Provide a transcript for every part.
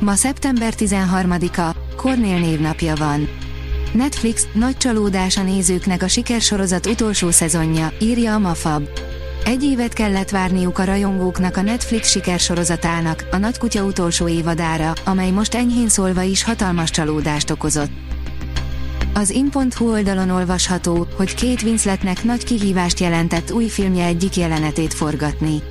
Ma szeptember 13-a, Kornél névnapja van. Netflix, nagy csalódás a nézőknek a sikersorozat utolsó szezonja, írja a Mafab. Egy évet kellett várniuk a rajongóknak a Netflix sikersorozatának, a Nagykutya utolsó évadára, amely most enyhén szólva is hatalmas csalódást okozott. Az in.hu oldalon olvasható, hogy két Winsletnek nagy kihívást jelentett új filmje egyik jelenetét forgatni.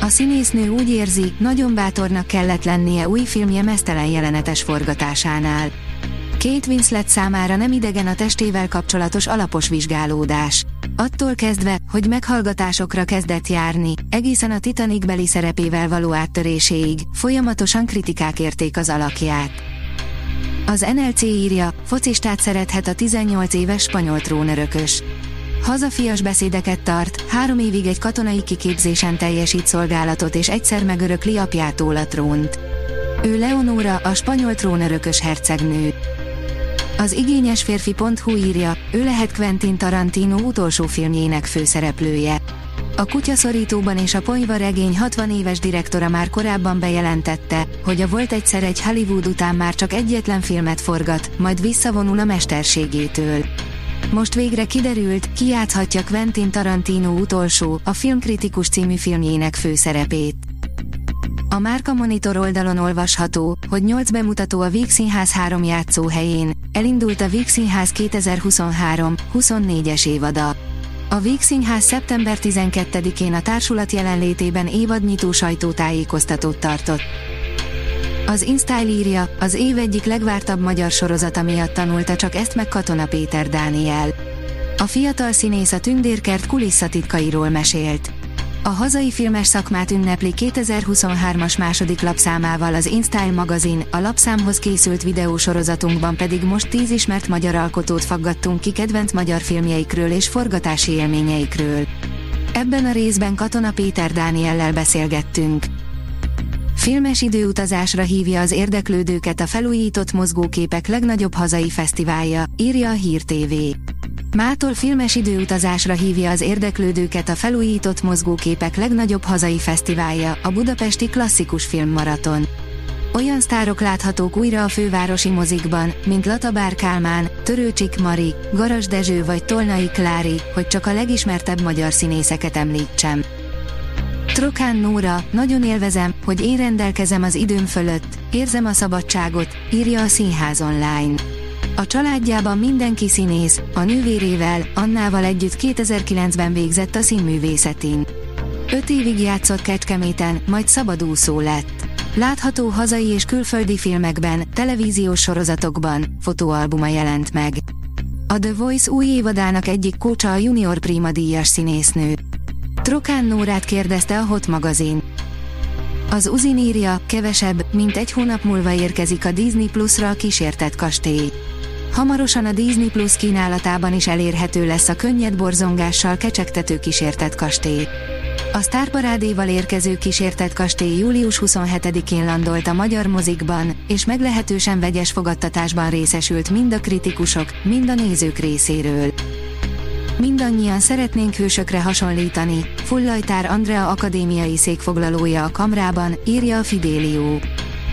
A színésznő úgy érzi, nagyon bátornak kellett lennie új filmje mesztelen jelenetes forgatásánál. Két Winslet számára nem idegen a testével kapcsolatos alapos vizsgálódás. Attól kezdve, hogy meghallgatásokra kezdett járni, egészen a Titanic beli szerepével való áttöréséig, folyamatosan kritikák érték az alakját. Az NLC írja, focistát szerethet a 18 éves spanyol trónörökös. Hazafias beszédeket tart, három évig egy katonai kiképzésen teljesít szolgálatot és egyszer megörökli apjától a trónt. Ő Leonora, a spanyol trónörökös hercegnő. Az igényes férfi.hu írja, ő lehet Quentin Tarantino utolsó filmjének főszereplője. A kutyaszorítóban és a ponyva regény 60 éves direktora már korábban bejelentette, hogy a volt egyszer egy Hollywood után már csak egyetlen filmet forgat, majd visszavonul a mesterségétől. Most végre kiderült, ki játszhatja Quentin Tarantino utolsó, a Filmkritikus című filmjének főszerepét. A Márka Monitor oldalon olvasható, hogy 8 bemutató a Víg Színház 3 játszóhelyén, elindult a Víg Színház 2023-24-es évada. A Víg Színház szeptember 12-én a társulat jelenlétében évadnyitó sajtótájékoztatót tartott. Az InStyle írja, az év egyik legvártabb magyar sorozata miatt tanulta csak ezt meg Katona Péter Dániel. A fiatal színész a tündérkert kulisszatitkairól mesélt. A hazai filmes szakmát ünnepli 2023-as második lapszámával az InStyle magazin, a lapszámhoz készült videósorozatunkban pedig most tíz ismert magyar alkotót faggattunk ki kedvenc magyar filmjeikről és forgatási élményeikről. Ebben a részben Katona Péter Dániellel beszélgettünk. Filmes időutazásra hívja az érdeklődőket a felújított mozgóképek legnagyobb hazai fesztiválja, írja a Hír TV. Mától filmes időutazásra hívja az érdeklődőket a felújított mozgóképek legnagyobb hazai fesztiválja, a Budapesti Klasszikus Filmmaraton. Olyan sztárok láthatók újra a fővárosi mozikban, mint Latabár Kálmán, Törőcsik Mari, Garas Dezső vagy Tolnai Klári, hogy csak a legismertebb magyar színészeket említsem. Trokán Nóra, nagyon élvezem, hogy én rendelkezem az időm fölött, érzem a szabadságot, írja a Színház online. A családjában mindenki színész, a nővérével, Annával együtt 2009-ben végzett a színművészetén. Öt évig játszott Kecskeméten, majd szabadúszó lett. Látható hazai és külföldi filmekben, televíziós sorozatokban, fotóalbuma jelent meg. A The Voice új évadának egyik kócsa a Junior Prima díjas színésznő. Trokán Nórát kérdezte a Hot magazin. Az Uzin írja, kevesebb, mint egy hónap múlva érkezik a Disney Plus-ra a kísértett kastély. Hamarosan a Disney Plus kínálatában is elérhető lesz a könnyed borzongással kecsegtető kísértett kastély. A sztárparádéval érkező kísértett kastély július 27-én landolt a magyar mozikban, és meglehetősen vegyes fogadtatásban részesült mind a kritikusok, mind a nézők részéről. Mindannyian szeretnénk hősökre hasonlítani, Fullajtár Andrea akadémiai székfoglalója a Kamrában, írja a Fidélió.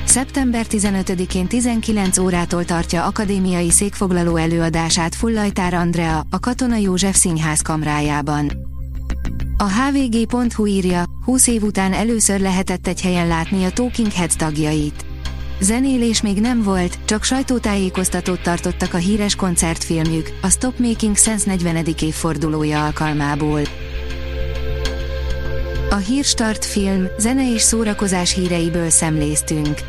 Szeptember 15-én 19 órától tartja akadémiai székfoglaló előadását Fullajtár Andrea, a Katona József Színház kamrájában. A hvg.hu írja, 20 év után először lehetett egy helyen látni a Talking Heads tagjait. Zenélés még nem volt, csak sajtótájékoztatót tartottak a híres koncertfilmjük, a Stop Making Sense 40. évfordulója alkalmából. A Hírstart film, zene és szórakozás híreiből szemléztünk.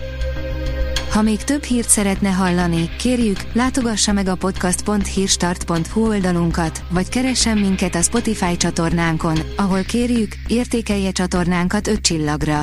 Ha még több hírt szeretne hallani, kérjük, látogassa meg a podcast.hírstart.hu oldalunkat, vagy keressen minket a Spotify csatornánkon, ahol kérjük, értékelje csatornánkat 5 csillagra.